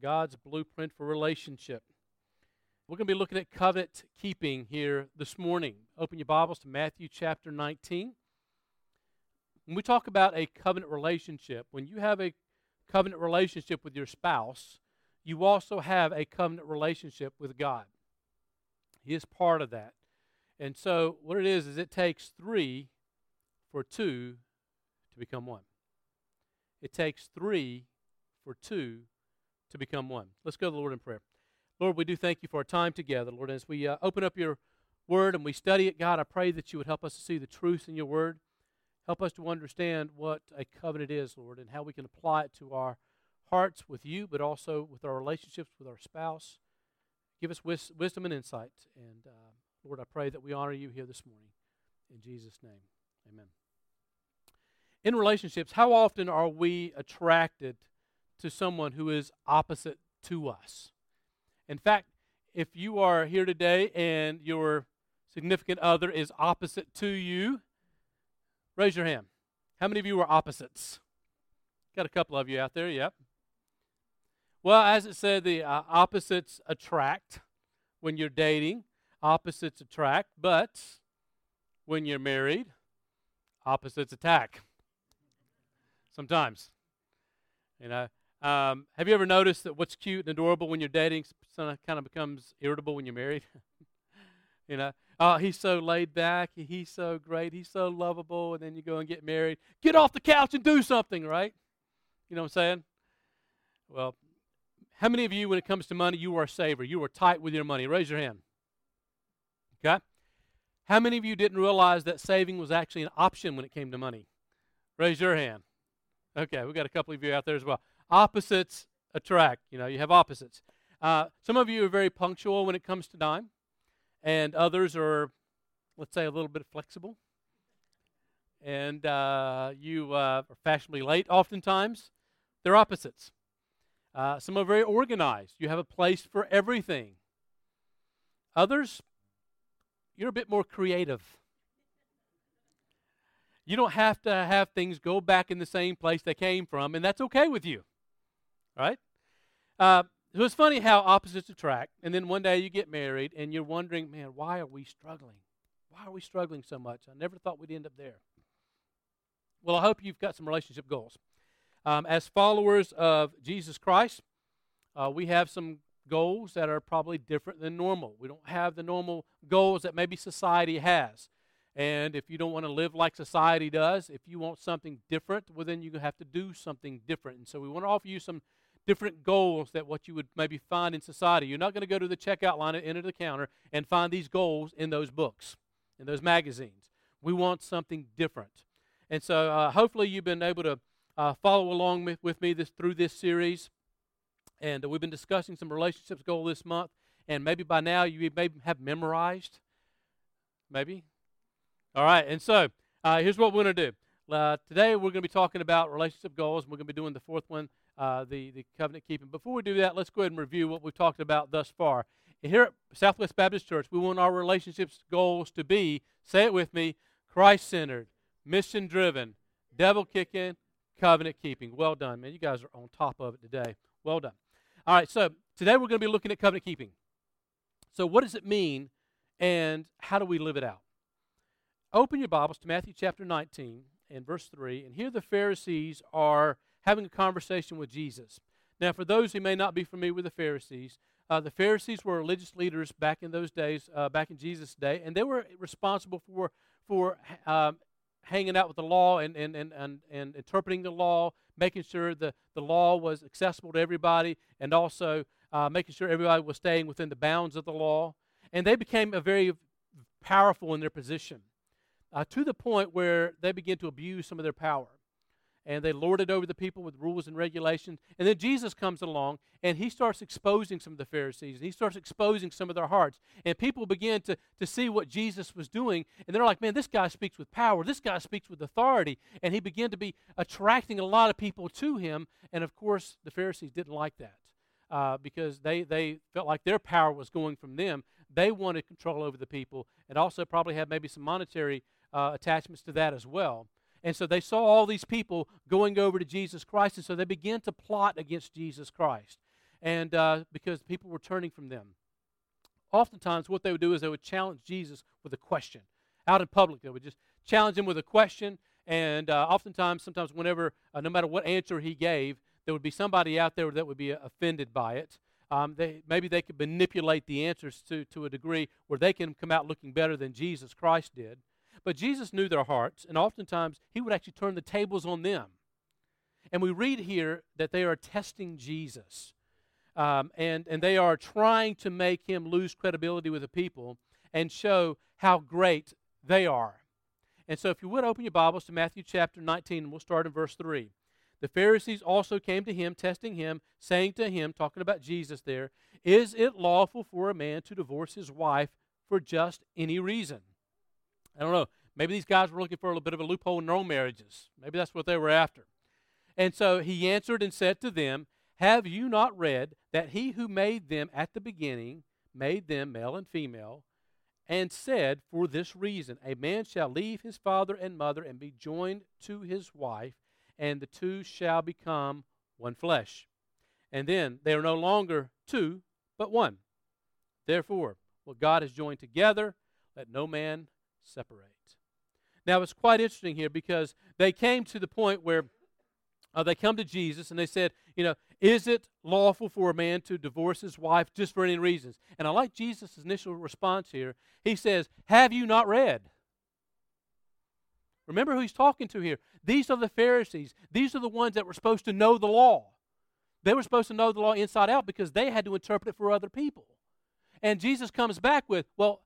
God's blueprint for relationship. We're going to be looking at covenant keeping here this morning. Open your Bibles to Matthew chapter 19. When we talk about a covenant relationship, when you have a covenant relationship with your spouse, you also have a covenant relationship with God. He is part of that. And so, what it is, is it takes three for two to become one. It takes three for two to become one. Let's go to the Lord in prayer. Lord, we do thank you for our time together, Lord. As we uh, open up your word and we study it, God, I pray that you would help us to see the truth in your word. Help us to understand what a covenant is, Lord, and how we can apply it to our hearts with you, but also with our relationships with our spouse. Give us wis- wisdom and insight. And uh, Lord, I pray that we honor you here this morning. In Jesus' name, amen. In relationships, how often are we attracted to someone who is opposite to us? In fact, if you are here today and your significant other is opposite to you, Raise your hand. How many of you are opposites? Got a couple of you out there, yep. Well, as it said, the uh, opposites attract when you're dating, opposites attract, but when you're married, opposites attack. Sometimes. You know, um, have you ever noticed that what's cute and adorable when you're dating kind of becomes irritable when you're married? you know, Oh, he's so laid back. He's so great. He's so lovable. And then you go and get married. Get off the couch and do something, right? You know what I'm saying? Well, how many of you, when it comes to money, you are a saver? You are tight with your money? Raise your hand. Okay? How many of you didn't realize that saving was actually an option when it came to money? Raise your hand. Okay, we got a couple of you out there as well. Opposites attract. You know, you have opposites. Uh, some of you are very punctual when it comes to time and others are, let's say, a little bit flexible. And uh, you uh, are fashionably late oftentimes. They're opposites. Uh, some are very organized. You have a place for everything. Others, you're a bit more creative. You don't have to have things go back in the same place they came from, and that's okay with you. Right? Uh, so it's funny how opposites attract, and then one day you get married and you're wondering, man, why are we struggling? Why are we struggling so much? I never thought we'd end up there. Well, I hope you've got some relationship goals. Um, as followers of Jesus Christ, uh, we have some goals that are probably different than normal. We don't have the normal goals that maybe society has. And if you don't want to live like society does, if you want something different, well, then you have to do something different. And so we want to offer you some different goals that what you would maybe find in society. You're not going to go to the checkout line and enter the counter and find these goals in those books, in those magazines. We want something different. And so uh, hopefully you've been able to uh, follow along with, with me this, through this series. And uh, we've been discussing some relationships goal this month. And maybe by now you may have memorized. Maybe. All right. And so uh, here's what we're going to do. Uh, today we're going to be talking about relationship goals. We're going to be doing the fourth one uh, the, the covenant keeping. Before we do that, let's go ahead and review what we've talked about thus far. Here at Southwest Baptist Church, we want our relationships goals to be, say it with me, Christ centered, mission driven, devil kicking, covenant keeping. Well done, man. You guys are on top of it today. Well done. All right, so today we're going to be looking at covenant keeping. So, what does it mean and how do we live it out? Open your Bibles to Matthew chapter 19 and verse 3, and here the Pharisees are having a conversation with Jesus. Now, for those who may not be familiar with the Pharisees, uh, the Pharisees were religious leaders back in those days, uh, back in Jesus' day, and they were responsible for for um, hanging out with the law and, and, and, and, and interpreting the law, making sure the, the law was accessible to everybody, and also uh, making sure everybody was staying within the bounds of the law. And they became a very powerful in their position uh, to the point where they began to abuse some of their power and they lorded over the people with rules and regulations. And then Jesus comes along and he starts exposing some of the Pharisees. And he starts exposing some of their hearts. And people begin to, to see what Jesus was doing. And they're like, man, this guy speaks with power. This guy speaks with authority. And he began to be attracting a lot of people to him. And of course, the Pharisees didn't like that uh, because they, they felt like their power was going from them. They wanted control over the people and also probably had maybe some monetary uh, attachments to that as well. And so they saw all these people going over to Jesus Christ, and so they began to plot against Jesus Christ. and uh, because people were turning from them. Oftentimes, what they would do is they would challenge Jesus with a question. Out in public, they would just challenge him with a question, and uh, oftentimes, sometimes, whenever, uh, no matter what answer he gave, there would be somebody out there that would be offended by it. Um, they, maybe they could manipulate the answers to, to a degree where they can come out looking better than Jesus Christ did. But Jesus knew their hearts, and oftentimes he would actually turn the tables on them. And we read here that they are testing Jesus. Um, and, and they are trying to make him lose credibility with the people and show how great they are. And so, if you would open your Bibles to Matthew chapter 19, and we'll start in verse 3. The Pharisees also came to him, testing him, saying to him, talking about Jesus there, Is it lawful for a man to divorce his wife for just any reason? I don't know. Maybe these guys were looking for a little bit of a loophole in their own marriages. Maybe that's what they were after. And so he answered and said to them, Have you not read that he who made them at the beginning made them male and female, and said, For this reason, a man shall leave his father and mother and be joined to his wife, and the two shall become one flesh. And then they are no longer two, but one. Therefore, what God has joined together, let no man separate. Now, it's quite interesting here because they came to the point where uh, they come to Jesus and they said, you know, is it lawful for a man to divorce his wife just for any reasons? And I like Jesus' initial response here. He says, Have you not read? Remember who he's talking to here. These are the Pharisees. These are the ones that were supposed to know the law. They were supposed to know the law inside out because they had to interpret it for other people. And Jesus comes back with, Well,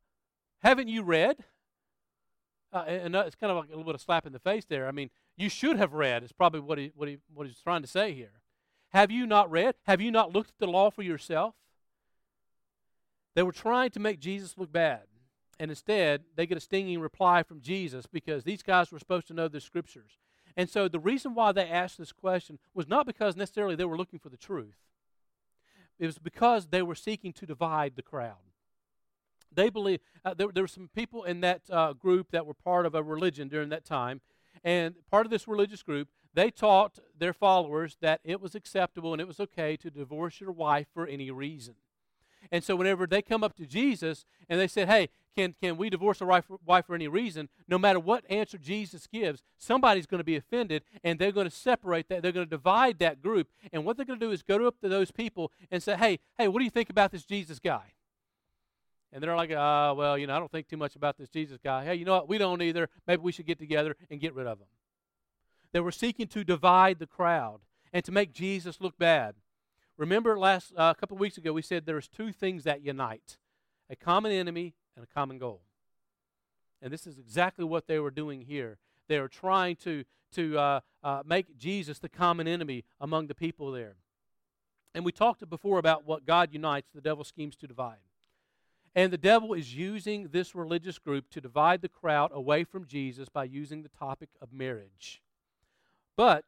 haven't you read? Uh, and it's kind of like a little bit of slap in the face there. I mean, you should have read, It's probably what, he, what, he, what he's trying to say here. Have you not read? Have you not looked at the law for yourself? They were trying to make Jesus look bad. And instead, they get a stinging reply from Jesus because these guys were supposed to know the scriptures. And so the reason why they asked this question was not because necessarily they were looking for the truth, it was because they were seeking to divide the crowd. They believe uh, there, there, were some people in that uh, group that were part of a religion during that time, and part of this religious group they taught their followers that it was acceptable and it was okay to divorce your wife for any reason. And so whenever they come up to Jesus and they said, hey, can, can we divorce a wife, wife for any reason? No matter what answer Jesus gives, somebody's going to be offended and they're going to separate that. They're going to divide that group. And what they're going to do is go up to those people and say, hey, hey, what do you think about this Jesus guy? And they're like, uh, well, you know, I don't think too much about this Jesus guy. Hey, you know what? We don't either. Maybe we should get together and get rid of him. They were seeking to divide the crowd and to make Jesus look bad. Remember, last uh, a couple of weeks ago, we said there's two things that unite a common enemy and a common goal. And this is exactly what they were doing here. They were trying to, to uh, uh, make Jesus the common enemy among the people there. And we talked before about what God unites, the devil schemes to divide. And the devil is using this religious group to divide the crowd away from Jesus by using the topic of marriage. But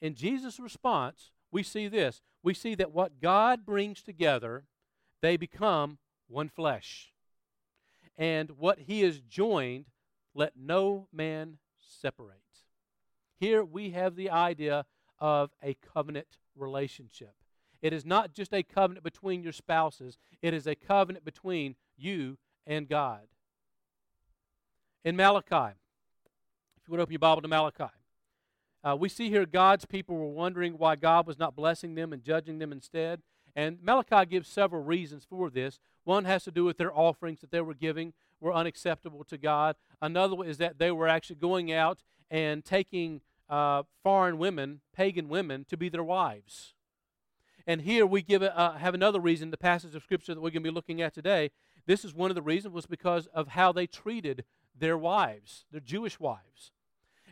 in Jesus' response, we see this. We see that what God brings together, they become one flesh. And what he has joined, let no man separate. Here we have the idea of a covenant relationship. It is not just a covenant between your spouses, it is a covenant between you and God. In Malachi, if you would open your Bible to Malachi, uh, we see here God's people were wondering why God was not blessing them and judging them instead. And Malachi gives several reasons for this. One has to do with their offerings that they were giving were unacceptable to God. Another is that they were actually going out and taking uh, foreign women, pagan women, to be their wives. And here we give uh, have another reason, the passage of Scripture that we're going to be looking at today. This is one of the reasons was because of how they treated their wives, their Jewish wives.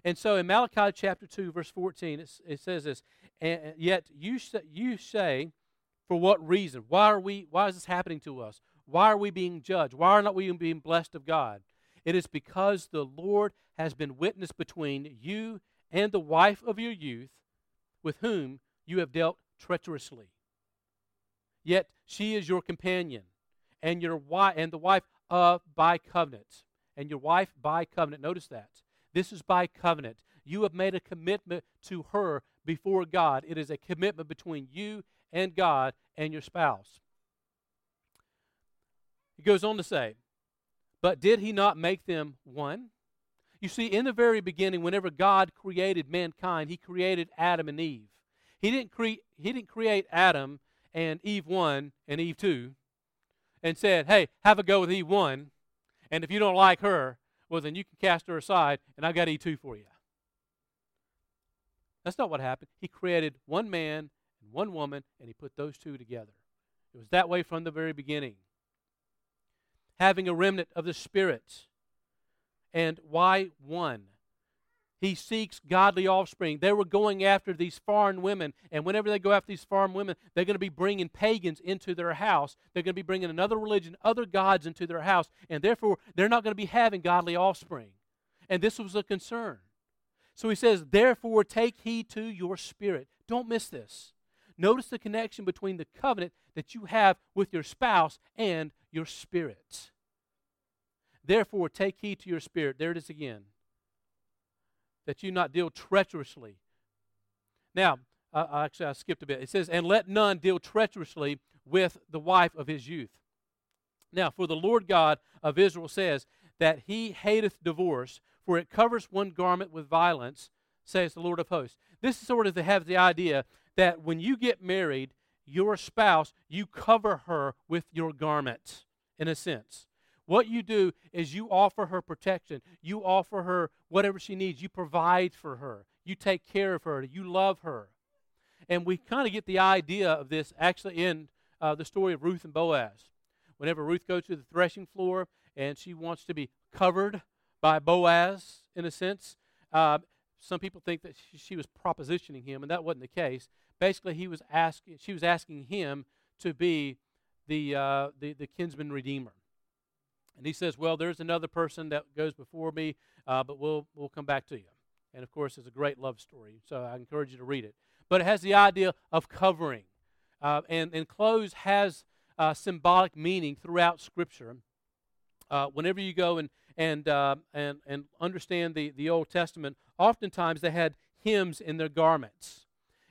And so in Malachi chapter 2, verse 14, it says this, and yet you, you say, for what reason? Why are we, why is this happening to us? Why are we being judged? Why are not we being blessed of God? It is because the Lord has been witness between you and the wife of your youth, with whom you have dealt treacherously. Yet she is your companion, and your wife, and the wife of by covenant, and your wife by covenant. Notice that this is by covenant. You have made a commitment to her before God. It is a commitment between you and God and your spouse. He goes on to say, But did he not make them one? You see, in the very beginning, whenever God created mankind, he created Adam and Eve. He didn't, cre- he didn't create Adam and Eve 1 and Eve 2 and said, Hey, have a go with Eve 1. And if you don't like her, well, then you can cast her aside, and I've got Eve 2 for you. That's not what happened. He created one man and one woman, and he put those two together. It was that way from the very beginning. Having a remnant of the Spirit. And why one? He seeks godly offspring. They were going after these foreign women, and whenever they go after these foreign women, they're going to be bringing pagans into their house. They're going to be bringing another religion, other gods into their house, and therefore they're not going to be having godly offspring. And this was a concern. So he says, Therefore, take heed to your spirit. Don't miss this. Notice the connection between the covenant that you have with your spouse and your spirit. Therefore, take heed to your spirit. There it is again. That you not deal treacherously. Now, uh, actually, I skipped a bit. It says, And let none deal treacherously with the wife of his youth. Now, for the Lord God of Israel says that he hateth divorce, for it covers one garment with violence, says the Lord of hosts. This is sort of to have the idea that when you get married, your spouse, you cover her with your garment, in a sense. What you do is you offer her protection. You offer her whatever she needs. You provide for her. You take care of her. You love her. And we kind of get the idea of this actually in uh, the story of Ruth and Boaz. Whenever Ruth goes to the threshing floor and she wants to be covered by Boaz, in a sense, uh, some people think that she, was propositioning him, and that wasn't the case. Basically, he was asking, she was asking him to be the, uh, the, the kinsman redeemer. And he says, Well, there's another person that goes before me, uh, but we'll, we'll come back to you. And of course, it's a great love story, so I encourage you to read it. But it has the idea of covering. Uh, and, and clothes has uh, symbolic meaning throughout Scripture. Uh, whenever you go and, and, uh, and, and understand the, the Old Testament, oftentimes they had hymns in their garments.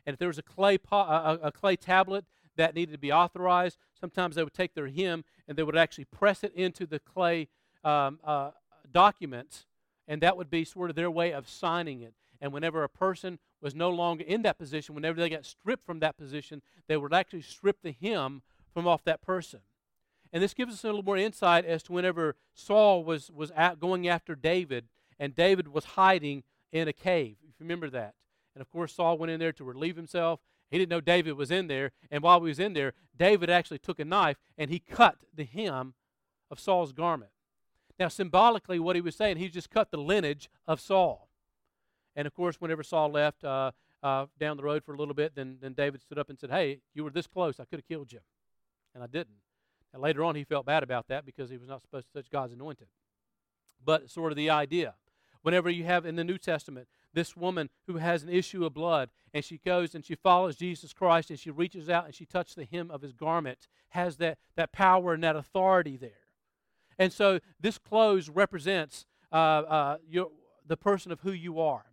And if there was a clay, po- a, a clay tablet that needed to be authorized, sometimes they would take their hymn and they would actually press it into the clay um, uh, document, and that would be sort of their way of signing it. And whenever a person was no longer in that position, whenever they got stripped from that position, they would actually strip the hymn from off that person. And this gives us a little more insight as to whenever Saul was, was going after David, and David was hiding in a cave. If you remember that. And of course, Saul went in there to relieve himself, he didn't know David was in there. And while he was in there, David actually took a knife and he cut the hem of Saul's garment. Now, symbolically, what he was saying, he just cut the lineage of Saul. And of course, whenever Saul left uh, uh, down the road for a little bit, then, then David stood up and said, Hey, you were this close. I could have killed you. And I didn't. And later on, he felt bad about that because he was not supposed to touch God's anointed. But sort of the idea. Whenever you have in the New Testament, this woman who has an issue of blood, and she goes and she follows Jesus Christ, and she reaches out and she touches the hem of his garment, has that, that power and that authority there. And so this clothes represents uh, uh, your, the person of who you are.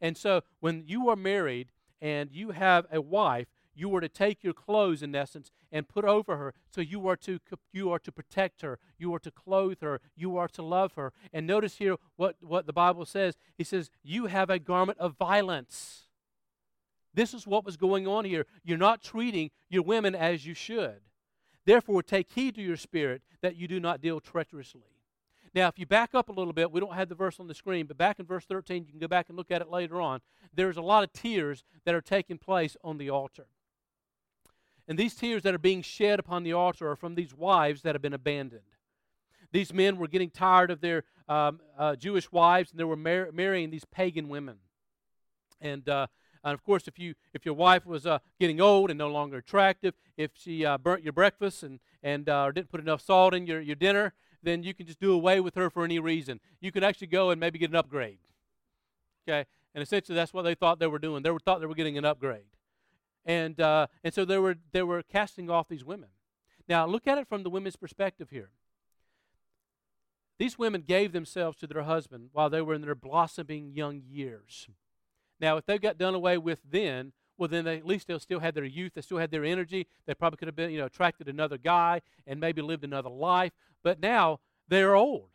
And so when you are married and you have a wife, you are to take your clothes in essence and put over her so you are to you are to protect her you are to clothe her you are to love her. And notice here what what the bible says. He says you have a garment of violence. This is what was going on here. You're not treating your women as you should. Therefore take heed to your spirit that you do not deal treacherously. Now, if you back up a little bit, we don't have the verse on the screen, but back in verse 13, you can go back and look at it later on. There's a lot of tears that are taking place on the altar. And these tears that are being shed upon the altar are from these wives that have been abandoned. These men were getting tired of their um, uh, Jewish wives and they were mar- marrying these pagan women. And, uh, and of course, if, you, if your wife was uh, getting old and no longer attractive, if she uh, burnt your breakfast and, and uh, didn't put enough salt in your, your dinner, then you can just do away with her for any reason. You can actually go and maybe get an upgrade. Okay? And essentially, that's what they thought they were doing. They were, thought they were getting an upgrade and uh, and so they were they were casting off these women. Now look at it from the women's perspective here. These women gave themselves to their husband while they were in their blossoming young years. Now, if they got done away with then, well, then they, at least they still had their youth. They still had their energy. They probably could have been, you know, attracted another guy and maybe lived another life. But now they're old,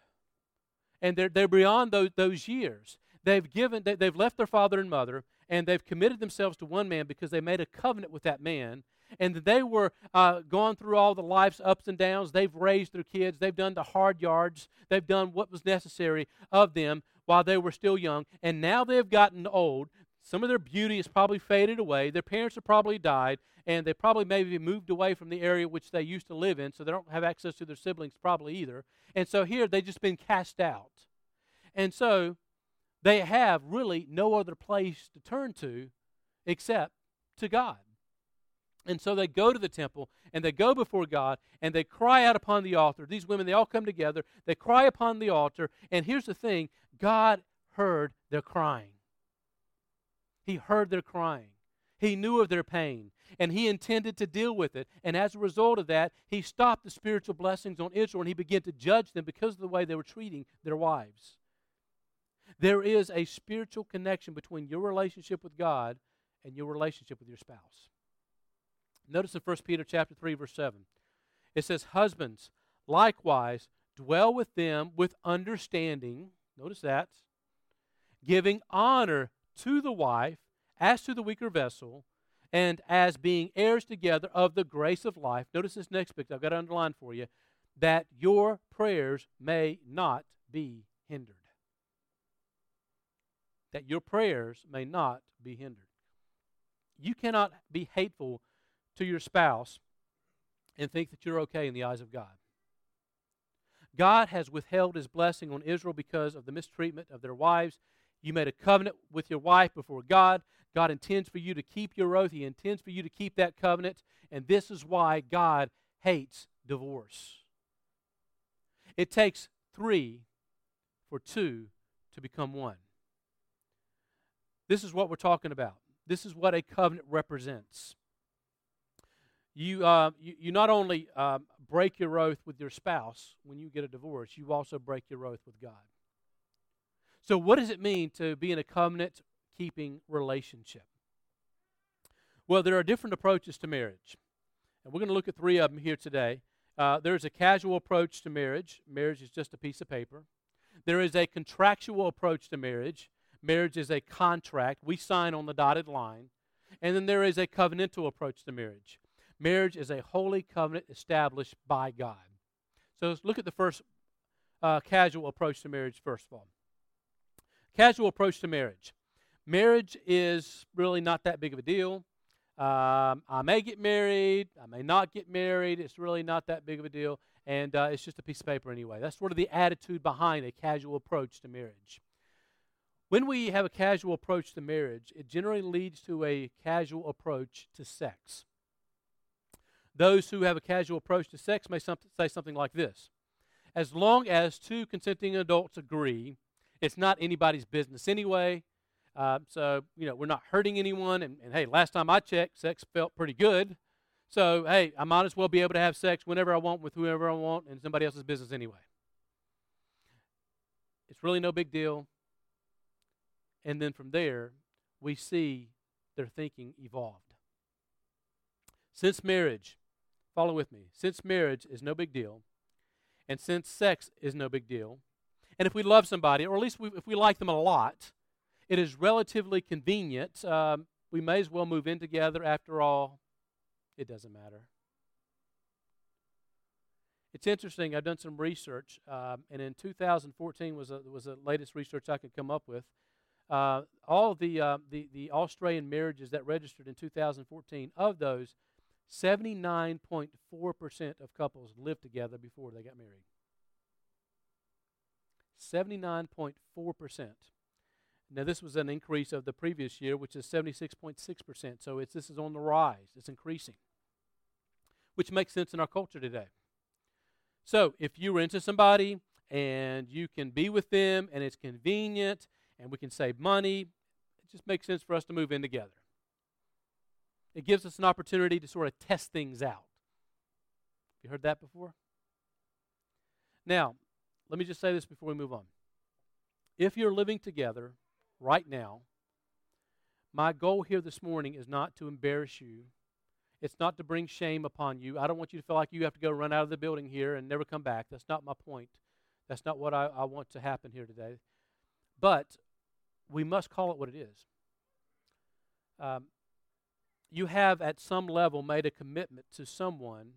and they're they're beyond those those years. They've given, they, they've left their father and mother, and they've committed themselves to one man because they made a covenant with that man. And they were uh, going through all the life's ups and downs. They've raised their kids. They've done the hard yards. They've done what was necessary of them while they were still young. And now they've gotten old. Some of their beauty has probably faded away. Their parents have probably died, and they probably maybe moved away from the area which they used to live in, so they don't have access to their siblings probably either. And so here they've just been cast out. And so they have really no other place to turn to except to God. And so they go to the temple and they go before God and they cry out upon the altar. These women, they all come together, they cry upon the altar. And here's the thing God heard their crying. He heard their crying. He knew of their pain and he intended to deal with it. And as a result of that, he stopped the spiritual blessings on Israel and he began to judge them because of the way they were treating their wives. There is a spiritual connection between your relationship with God and your relationship with your spouse. Notice in 1 Peter chapter 3 verse 7. It says husbands likewise dwell with them with understanding. Notice that. Giving honor to the wife as to the weaker vessel and as being heirs together of the grace of life. Notice this next bit I've got to underline for you that your prayers may not be hindered that your prayers may not be hindered. You cannot be hateful to your spouse and think that you're okay in the eyes of God. God has withheld his blessing on Israel because of the mistreatment of their wives. You made a covenant with your wife before God. God intends for you to keep your oath. He intends for you to keep that covenant. And this is why God hates divorce. It takes three for two to become one. This is what we're talking about. This is what a covenant represents. You, uh, you, you not only uh, break your oath with your spouse when you get a divorce, you also break your oath with God. So, what does it mean to be in a covenant keeping relationship? Well, there are different approaches to marriage. And we're going to look at three of them here today. Uh, there's a casual approach to marriage. Marriage is just a piece of paper. There is a contractual approach to marriage. Marriage is a contract. We sign on the dotted line. And then there is a covenantal approach to marriage. Marriage is a holy covenant established by God. So let's look at the first uh, casual approach to marriage, first of all. Casual approach to marriage. Marriage is really not that big of a deal. Um, I may get married, I may not get married. It's really not that big of a deal. And uh, it's just a piece of paper anyway. That's sort of the attitude behind a casual approach to marriage. When we have a casual approach to marriage, it generally leads to a casual approach to sex. Those who have a casual approach to sex may say something like this As long as two consenting adults agree, it's not anybody's business anyway. Uh, so, you know, we're not hurting anyone. And, and hey, last time I checked, sex felt pretty good. So, hey, I might as well be able to have sex whenever I want with whoever I want and somebody else's business anyway. It's really no big deal. And then from there, we see their thinking evolved. Since marriage, follow with me, since marriage is no big deal, and since sex is no big deal, and if we love somebody, or at least we, if we like them a lot, it is relatively convenient. Um, we may as well move in together. After all, it doesn't matter. It's interesting. I've done some research, um, and in 2014 was a, was the latest research I could come up with. Uh, all the, uh, the, the Australian marriages that registered in 2014, of those, 79.4% of couples lived together before they got married. 79.4%. Now, this was an increase of the previous year, which is 76.6%. So it's, this is on the rise, it's increasing, which makes sense in our culture today. So if you are into somebody and you can be with them and it's convenient and we can save money. It just makes sense for us to move in together. It gives us an opportunity to sort of test things out. You heard that before? Now, let me just say this before we move on. If you're living together right now, My goal here this morning is not to embarrass you. It's not to bring shame upon you. I don't want you to feel like you have to go run out of the building here and never come back. That's not my point. That's not what I, I want to happen here today. But we must call it what it is. Um, you have, at some level, made a commitment to someone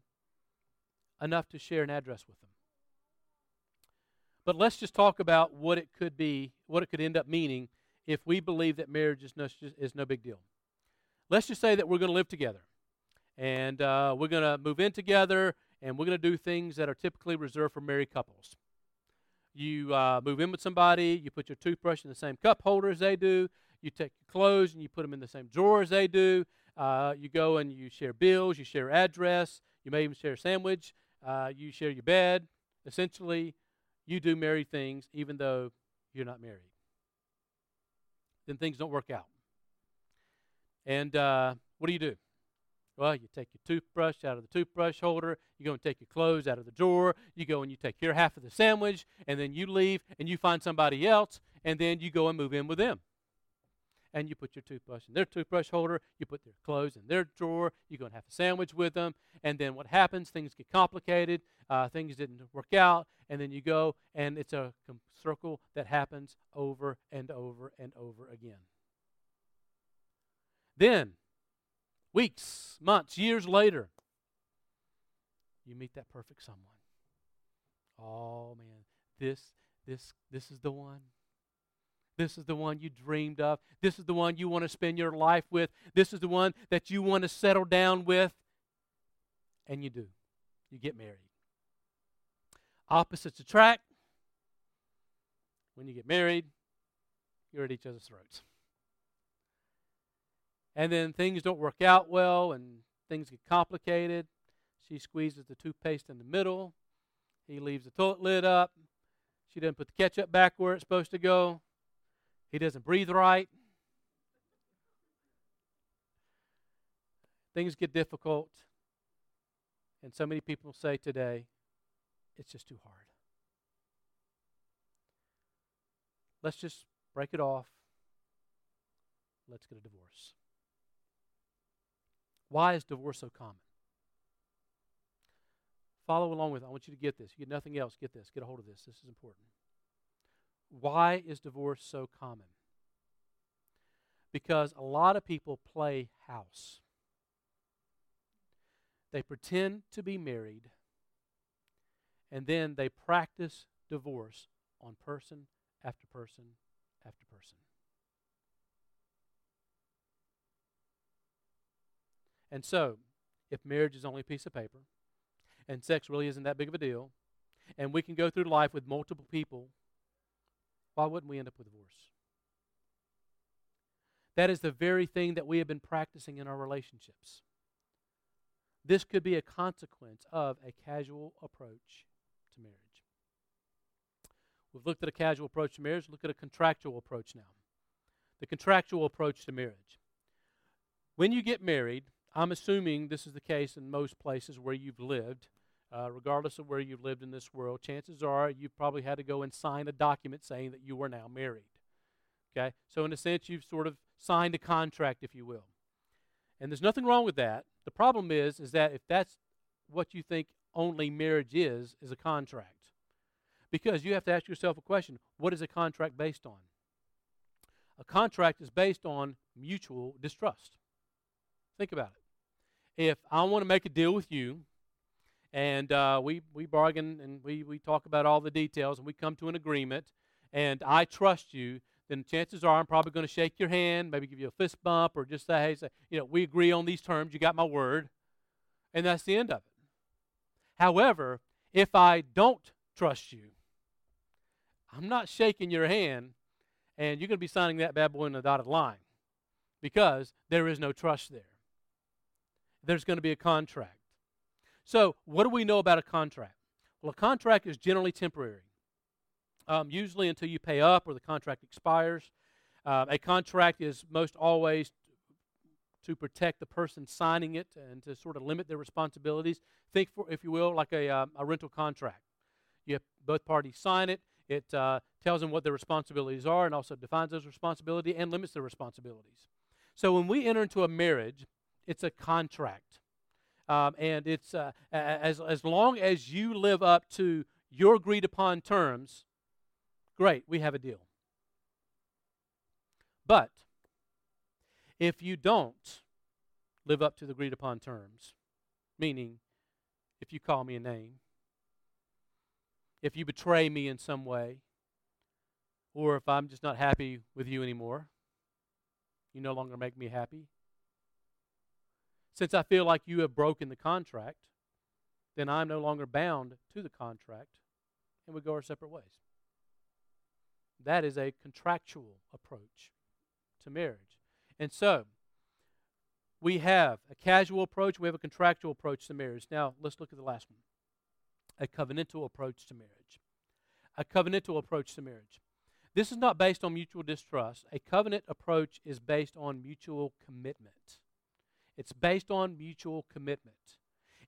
enough to share an address with them. But let's just talk about what it could be, what it could end up meaning if we believe that marriage is no, is no big deal. Let's just say that we're going to live together and uh, we're going to move in together and we're going to do things that are typically reserved for married couples. You uh, move in with somebody, you put your toothbrush in the same cup holder as they do, you take your clothes and you put them in the same drawer as they do. Uh, you go and you share bills, you share address, you may even share a sandwich, uh, you share your bed. Essentially, you do married things even though you're not married. Then things don't work out. And uh, what do you do? Well, you take your toothbrush out of the toothbrush holder, you go and take your clothes out of the drawer, you go and you take your half of the sandwich, and then you leave and you find somebody else, and then you go and move in with them. And you put your toothbrush in their toothbrush holder, you put their clothes in their drawer, you go and have a sandwich with them, and then what happens? Things get complicated, uh, things didn't work out, and then you go and it's a circle that happens over and over and over again. Then Weeks, months, years later, you meet that perfect someone. Oh man, this this this is the one. This is the one you dreamed of. This is the one you want to spend your life with. This is the one that you want to settle down with. And you do. You get married. Opposites attract. When you get married, you're at each other's throats and then things don't work out well and things get complicated. She squeezes the toothpaste in the middle. He leaves the toilet lid up. She doesn't put the ketchup back where it's supposed to go. He doesn't breathe right. Things get difficult. And so many people say today, it's just too hard. Let's just break it off. Let's get a divorce. Why is divorce so common? Follow along with it. I want you to get this. You get nothing else, get this. Get a hold of this. This is important. Why is divorce so common? Because a lot of people play house. They pretend to be married, and then they practice divorce on person after person after person. And so, if marriage is only a piece of paper, and sex really isn't that big of a deal, and we can go through life with multiple people, why wouldn't we end up with divorce? That is the very thing that we have been practicing in our relationships. This could be a consequence of a casual approach to marriage. We've looked at a casual approach to marriage, look at a contractual approach now. The contractual approach to marriage. When you get married, I'm assuming this is the case in most places where you've lived. Uh, regardless of where you've lived in this world, chances are you've probably had to go and sign a document saying that you are now married. Okay? So, in a sense, you've sort of signed a contract, if you will. And there's nothing wrong with that. The problem is, is that if that's what you think only marriage is, is a contract. Because you have to ask yourself a question what is a contract based on? A contract is based on mutual distrust. Think about it if I want to make a deal with you, and uh, we, we bargain and we, we talk about all the details and we come to an agreement, and I trust you, then chances are I'm probably going to shake your hand, maybe give you a fist bump, or just say, hey, say, you know, we agree on these terms, you got my word, and that's the end of it. However, if I don't trust you, I'm not shaking your hand, and you're going to be signing that bad boy in the dotted line because there is no trust there there's going to be a contract. So, what do we know about a contract? Well, a contract is generally temporary, um, usually until you pay up or the contract expires. Uh, a contract is most always to protect the person signing it and to sort of limit their responsibilities. Think, for, if you will, like a, uh, a rental contract. You have both parties sign it. It uh, tells them what their responsibilities are and also defines those responsibilities and limits their responsibilities. So when we enter into a marriage, it's a contract. Um, and it's uh, as, as long as you live up to your agreed upon terms, great, we have a deal. But if you don't live up to the agreed upon terms, meaning if you call me a name, if you betray me in some way, or if I'm just not happy with you anymore, you no longer make me happy. Since I feel like you have broken the contract, then I'm no longer bound to the contract, and we go our separate ways. That is a contractual approach to marriage. And so, we have a casual approach, we have a contractual approach to marriage. Now, let's look at the last one a covenantal approach to marriage. A covenantal approach to marriage. This is not based on mutual distrust. A covenant approach is based on mutual commitment. It's based on mutual commitment.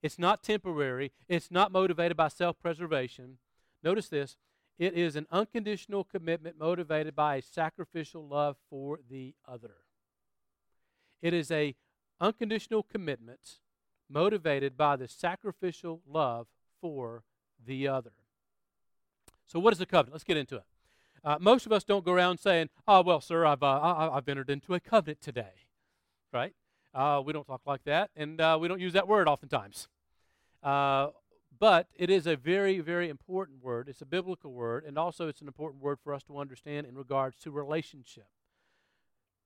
It's not temporary, it's not motivated by self preservation. Notice this it is an unconditional commitment motivated by a sacrificial love for the other. It is a unconditional commitment motivated by the sacrificial love for the other. So, what is a covenant? Let's get into it. Uh, most of us don't go around saying, "Oh, well, sir, I've uh, I, have entered into a covenant today," right? Uh, we don't talk like that, and uh, we don't use that word oftentimes. Uh, but it is a very, very important word. It's a biblical word, and also it's an important word for us to understand in regards to relationship.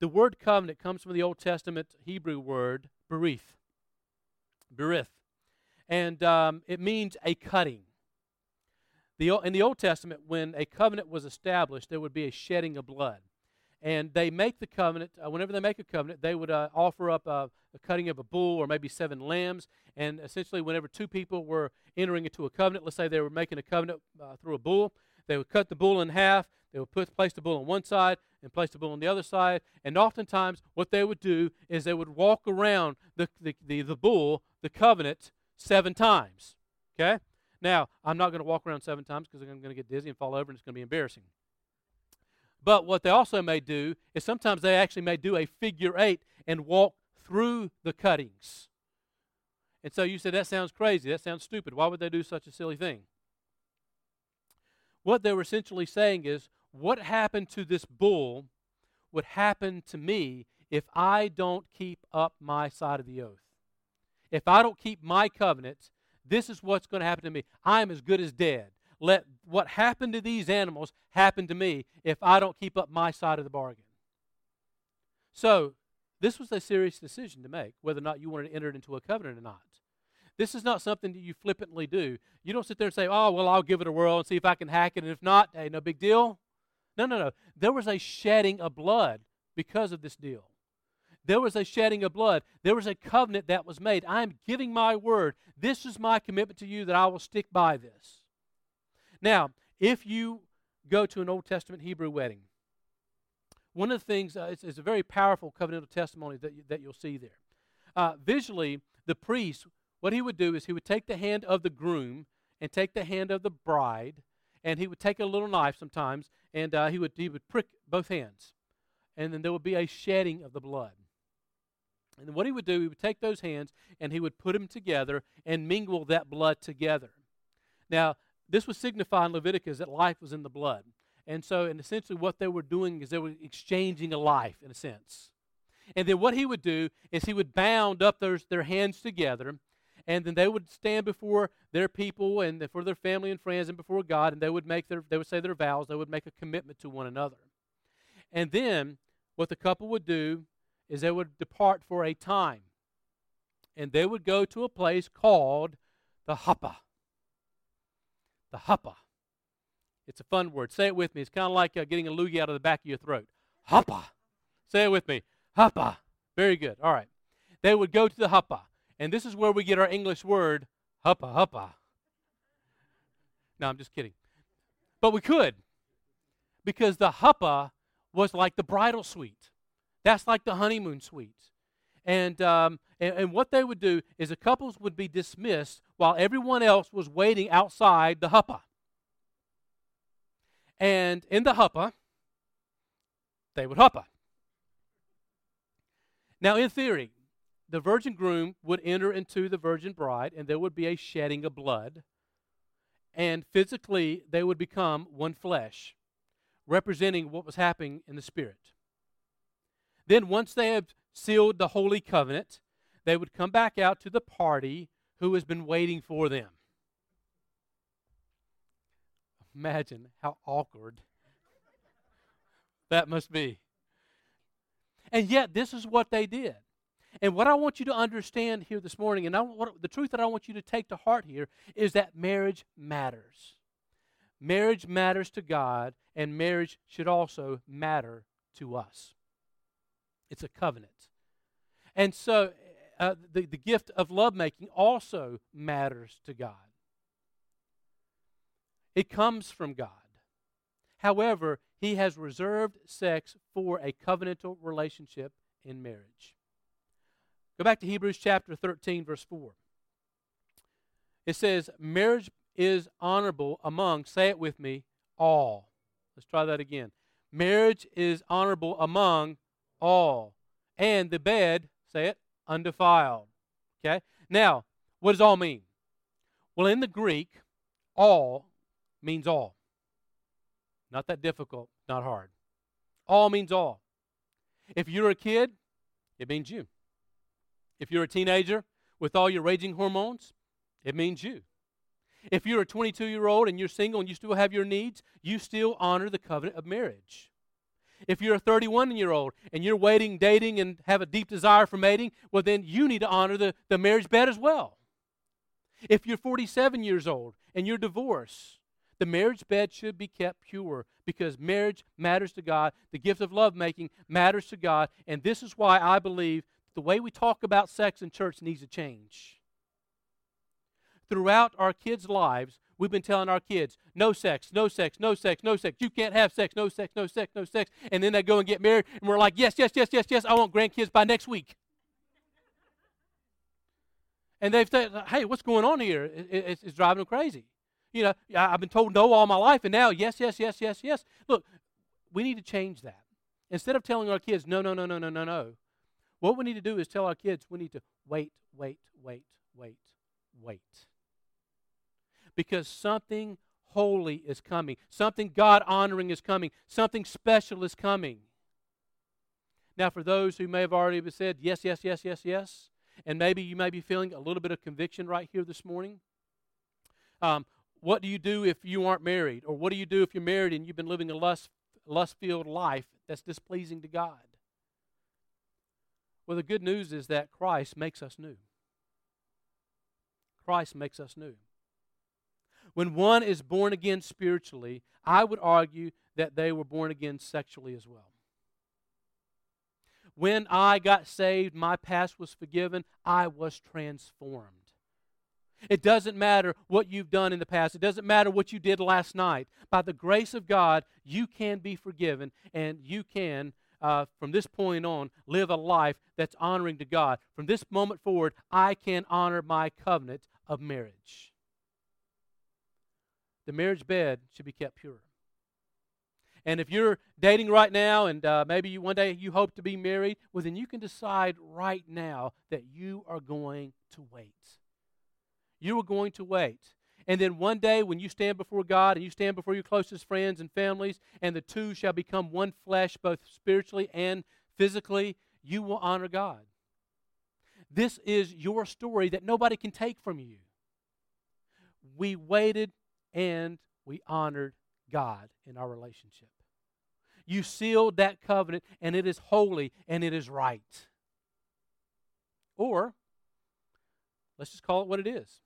The word covenant comes from the Old Testament Hebrew word berith. Berith. And um, it means a cutting. The, in the Old Testament, when a covenant was established, there would be a shedding of blood. And they make the covenant, uh, whenever they make a covenant, they would uh, offer up a, a, cutting of a bull or maybe seven lambs. And essentially, whenever two people were entering into a covenant, let's say they were making a covenant uh, through a bull, they would cut the bull in half. They would put, place the bull on one side and place the bull on the other side. And oftentimes, what they would do is they would walk around the, the, the, the bull, the covenant, seven times. Okay? Now, I'm not going to walk around seven times because I'm going to get dizzy and fall over and it's going to be embarrassing. But what they also may do is sometimes they actually may do a figure eight and walk through the cuttings. And so you said, that sounds crazy. That sounds stupid. Why would they do such a silly thing? What they were essentially saying is, what happened to this bull would happen to me if I don't keep up my side of the oath. If I don't keep my covenant, this is what's going to happen to me. I'm as good as dead. Let what happened to these animals happen to me if I don't keep up my side of the bargain. So, this was a serious decision to make whether or not you wanted to enter into a covenant or not. This is not something that you flippantly do. You don't sit there and say, oh, well, I'll give it a whirl and see if I can hack it, and if not, hey, no big deal. No, no, no. There was a shedding of blood because of this deal. There was a shedding of blood. There was a covenant that was made. I am giving my word. This is my commitment to you that I will stick by this. Now, if you go to an Old Testament Hebrew wedding, one of the things, uh, it's, a very powerful covenantal testimony that, you, that you'll see there. Uh, visually, the priest, what he would do is he would take the hand of the groom and take the hand of the bride, and he would take a little knife sometimes, and uh, he, would, he would prick both hands. And then there would be a shedding of the blood. And what he would do, he would take those hands and he would put them together and mingle that blood together. Now, this was signifying Leviticus that life was in the blood. And so, and essentially, what they were doing is they were exchanging a life, in a sense. And then what he would do is he would bound up their, their hands together, and then they would stand before their people and for their family and friends and before God, and they would make their they would say their vows, they would make a commitment to one another. And then what the couple would do is they would depart for a time. And they would go to a place called the Huppah the huppa. It's a fun word. Say it with me. It's kind of like uh, getting a loogie out of the back of your throat. Huppa. Say it with me. Huppa. Very good. All right. They would go to the huppa. And this is where we get our English word huppa huppa. No, I'm just kidding. But we could. Because the huppa was like the bridal suite. That's like the honeymoon suite. And, um, and, and what they would do is the couples would be dismissed while everyone else was waiting outside the huppah. And in the huppah, they would huppah. Now, in theory, the virgin groom would enter into the virgin bride, and there would be a shedding of blood. And physically, they would become one flesh, representing what was happening in the spirit. Then, once they have sealed the holy covenant, they would come back out to the party who has been waiting for them. Imagine how awkward that must be. And yet, this is what they did. And what I want you to understand here this morning, and I, what, the truth that I want you to take to heart here, is that marriage matters. Marriage matters to God, and marriage should also matter to us. It's a covenant. And so, uh, the, the gift of lovemaking also matters to God. It comes from God. However, He has reserved sex for a covenantal relationship in marriage. Go back to Hebrews chapter 13, verse 4. It says, Marriage is honorable among, say it with me, all. Let's try that again. Marriage is honorable among all. And the bed, say it, undefiled. Okay? Now, what does all mean? Well, in the Greek, all means all. Not that difficult, not hard. All means all. If you're a kid, it means you. If you're a teenager with all your raging hormones, it means you. If you're a 22 year old and you're single and you still have your needs, you still honor the covenant of marriage. If you're a 31 year old and you're waiting, dating, and have a deep desire for mating, well, then you need to honor the, the marriage bed as well. If you're 47 years old and you're divorced, the marriage bed should be kept pure because marriage matters to God. The gift of lovemaking matters to God. And this is why I believe the way we talk about sex in church needs to change. Throughout our kids' lives, we've been telling our kids, no sex, no sex, no sex, no sex. You can't have sex, no sex, no sex, no sex. And then they go and get married, and we're like, yes, yes, yes, yes, yes, I want grandkids by next week. and they've said, hey, what's going on here? It's, it's driving them crazy. You know, I've been told no all my life, and now yes, yes, yes, yes, yes. Look, we need to change that. Instead of telling our kids, no, no, no, no, no, no, no, what we need to do is tell our kids we need to wait, wait, wait, wait, wait. Because something holy is coming, something God honoring is coming, something special is coming. Now, for those who may have already said yes, yes, yes, yes, yes, and maybe you may be feeling a little bit of conviction right here this morning, um, what do you do if you aren't married? Or what do you do if you're married and you've been living a lust, lust filled life that's displeasing to God? Well, the good news is that Christ makes us new. Christ makes us new. When one is born again spiritually, I would argue that they were born again sexually as well. When I got saved, my past was forgiven, I was transformed. It doesn't matter what you've done in the past. It doesn't matter what you did last night. By the grace of God, you can be forgiven and you can uh, from this point on, live a life that's honoring to God. From this moment forward, I can honor my covenant of marriage. The marriage bed should be kept pure. And if you're dating right now and uh, maybe you, one day you hope to be married, well, then you can decide right now that you are going to wait. You are going to wait. And then one day, when you stand before God and you stand before your closest friends and families, and the two shall become one flesh, both spiritually and physically, you will honor God. This is your story that nobody can take from you. We waited and we honored God in our relationship. You sealed that covenant, and it is holy and it is right. Or, let's just call it what it is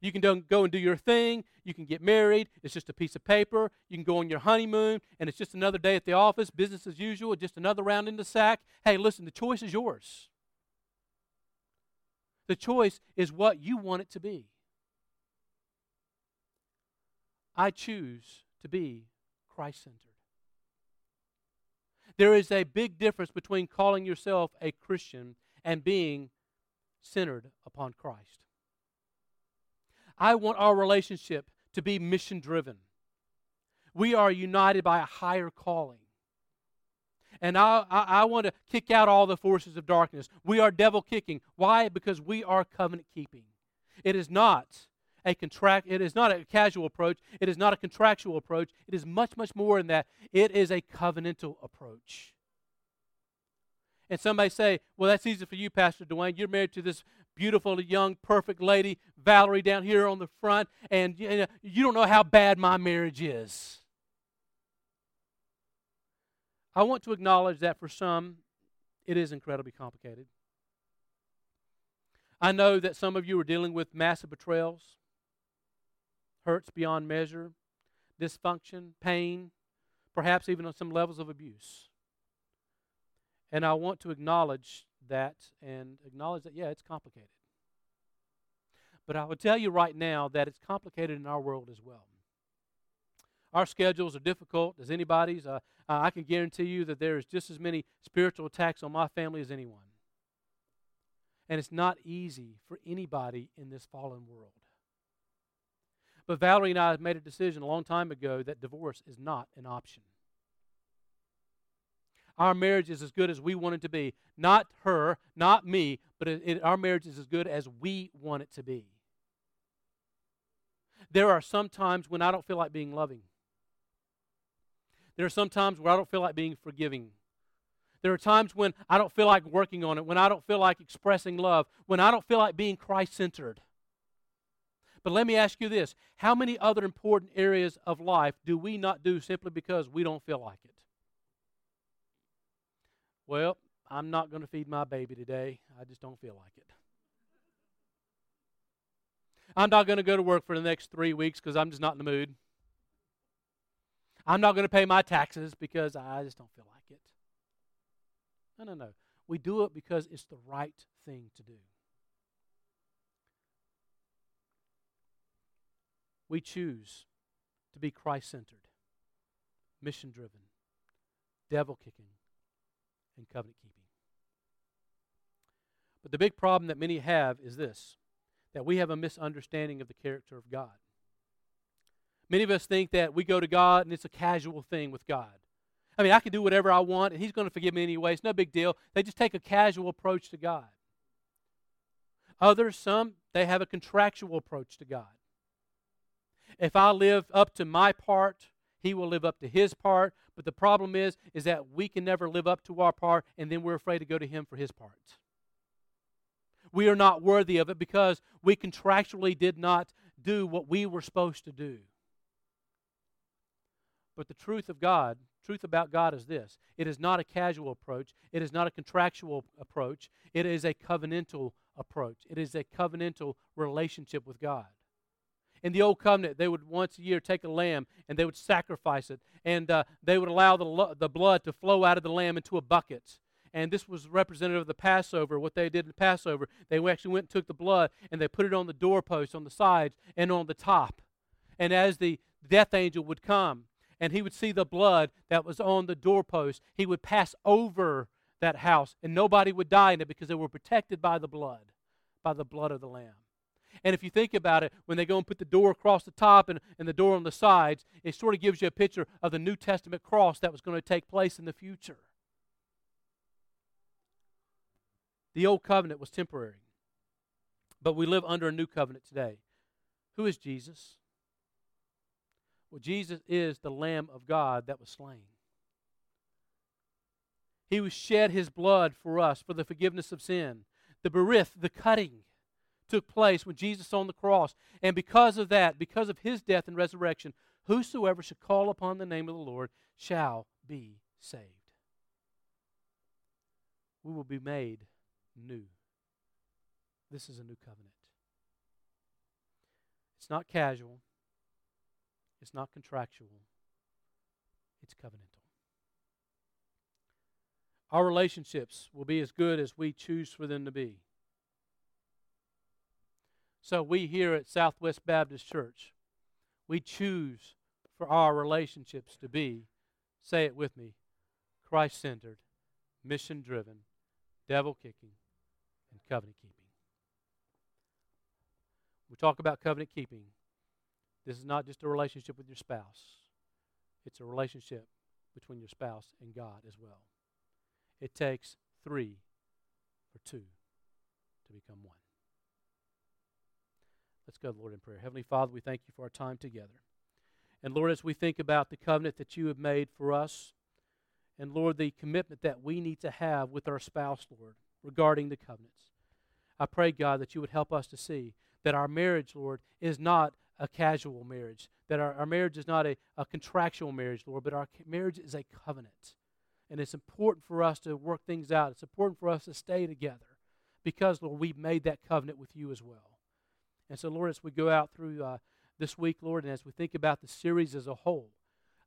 you can go and do your thing. You can get married. It's just a piece of paper. You can go on your honeymoon, and it's just another day at the office, business as usual, just another round in the sack. Hey, listen, the choice is yours. The choice is what you want it to be. I choose to be Christ centered. There is a big difference between calling yourself a Christian and being centered upon Christ. I want our relationship to be mission driven. We are united by a higher calling. And I, I, I want to kick out all the forces of darkness. We are devil kicking. Why? Because we are covenant keeping. It is not a contract it is not a casual approach it is not a contractual approach it is much much more than that. It is a covenantal approach. And somebody say well that's easy for you pastor dwayne you're married to this beautiful young perfect lady valerie down here on the front and you don't know how bad my marriage is. I want to acknowledge that for some, it is incredibly complicated. I know that some of you are dealing with massive betrayals, hurts beyond measure, dysfunction, pain, perhaps even on some levels of abuse. And I want to acknowledge that and acknowledge that, yeah, it's complicated. But I would tell you right now that it's complicated in our world as well. Our schedules are difficult as anybody's. Uh, I can guarantee you that there is just as many spiritual attacks on my family as anyone. And it's not easy for anybody in this fallen world. But Valerie and I made a decision a long time ago that divorce is not an option. Our marriage is as good as we want it to be. Not her, not me, but it, it, our marriage is as good as we want it to be. There are some times when I don't feel like being loving. There are some times where I don't feel like being forgiving. There are times when I don't feel like working on it, when I don't feel like expressing love, when I don't feel like being Christ centered. But let me ask you this how many other important areas of life do we not do simply because we don't feel like it? Well, I'm not going to feed my baby today. I just don't feel like it. I'm not going to go to work for the next three weeks because I'm just not in the mood. I'm not going to pay my taxes because I just don't feel like it. No, no, no. We do it because it's the right thing to do. We choose to be Christ centered, mission driven, devil kicking, and covenant keeping. But the big problem that many have is this that we have a misunderstanding of the character of God. Many of us think that we go to God and it's a casual thing with God. I mean, I can do whatever I want and He's going to forgive me anyway. It's no big deal. They just take a casual approach to God. Others, some, they have a contractual approach to God. If I live up to my part, He will live up to His part. But the problem is, is that we can never live up to our part, and then we're afraid to go to Him for His part. We are not worthy of it because we contractually did not do what we were supposed to do. But the truth of God, truth about God is this it is not a casual approach, it is not a contractual approach, it is a covenantal approach. It is a covenantal relationship with God. In the old covenant, they would once a year take a lamb and they would sacrifice it, and uh, they would allow the, the blood to flow out of the lamb into a bucket. And this was representative of the Passover. What they did in the Passover, they actually went and took the blood and they put it on the doorposts, on the sides, and on the top. And as the death angel would come and he would see the blood that was on the doorpost. He would pass over that house, and nobody would die in it because they were protected by the blood, by the blood of the Lamb. And if you think about it, when they go and put the door across the top and, and the door on the sides, it sort of gives you a picture of the New Testament cross that was going to take place in the future. The old covenant was temporary, but we live under a new covenant today. Who is Jesus? Well, Jesus is the Lamb of God that was slain. He was shed his blood for us for the forgiveness of sin. The berith, the cutting, took place when Jesus on the cross. And because of that, because of his death and resurrection, whosoever shall call upon the name of the Lord shall be saved. We will be made new. This is a new covenant. It's not casual. It's not contractual, it's covenantal. Our relationships will be as good as we choose for them to be. So, we here at Southwest Baptist Church, we choose for our relationships to be, say it with me, Christ centered, mission driven, devil kicking, and covenant keeping. We talk about covenant keeping. This is not just a relationship with your spouse, it's a relationship between your spouse and God as well. It takes three for two to become one. Let's go, Lord, in prayer. Heavenly Father, we thank you for our time together. And Lord, as we think about the covenant that you have made for us, and Lord, the commitment that we need to have with our spouse, Lord, regarding the covenants, I pray, God, that you would help us to see that our marriage, Lord, is not a casual marriage, that our, our marriage is not a, a contractual marriage, Lord, but our marriage is a covenant. And it's important for us to work things out. It's important for us to stay together because, Lord, we've made that covenant with you as well. And so, Lord, as we go out through uh, this week, Lord, and as we think about the series as a whole,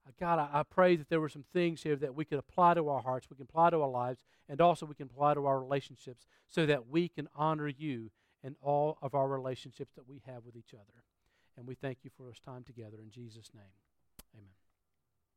uh, God, I, I pray that there were some things here that we could apply to our hearts, we can apply to our lives, and also we can apply to our relationships so that we can honor you in all of our relationships that we have with each other. And we thank you for this time together in Jesus' name.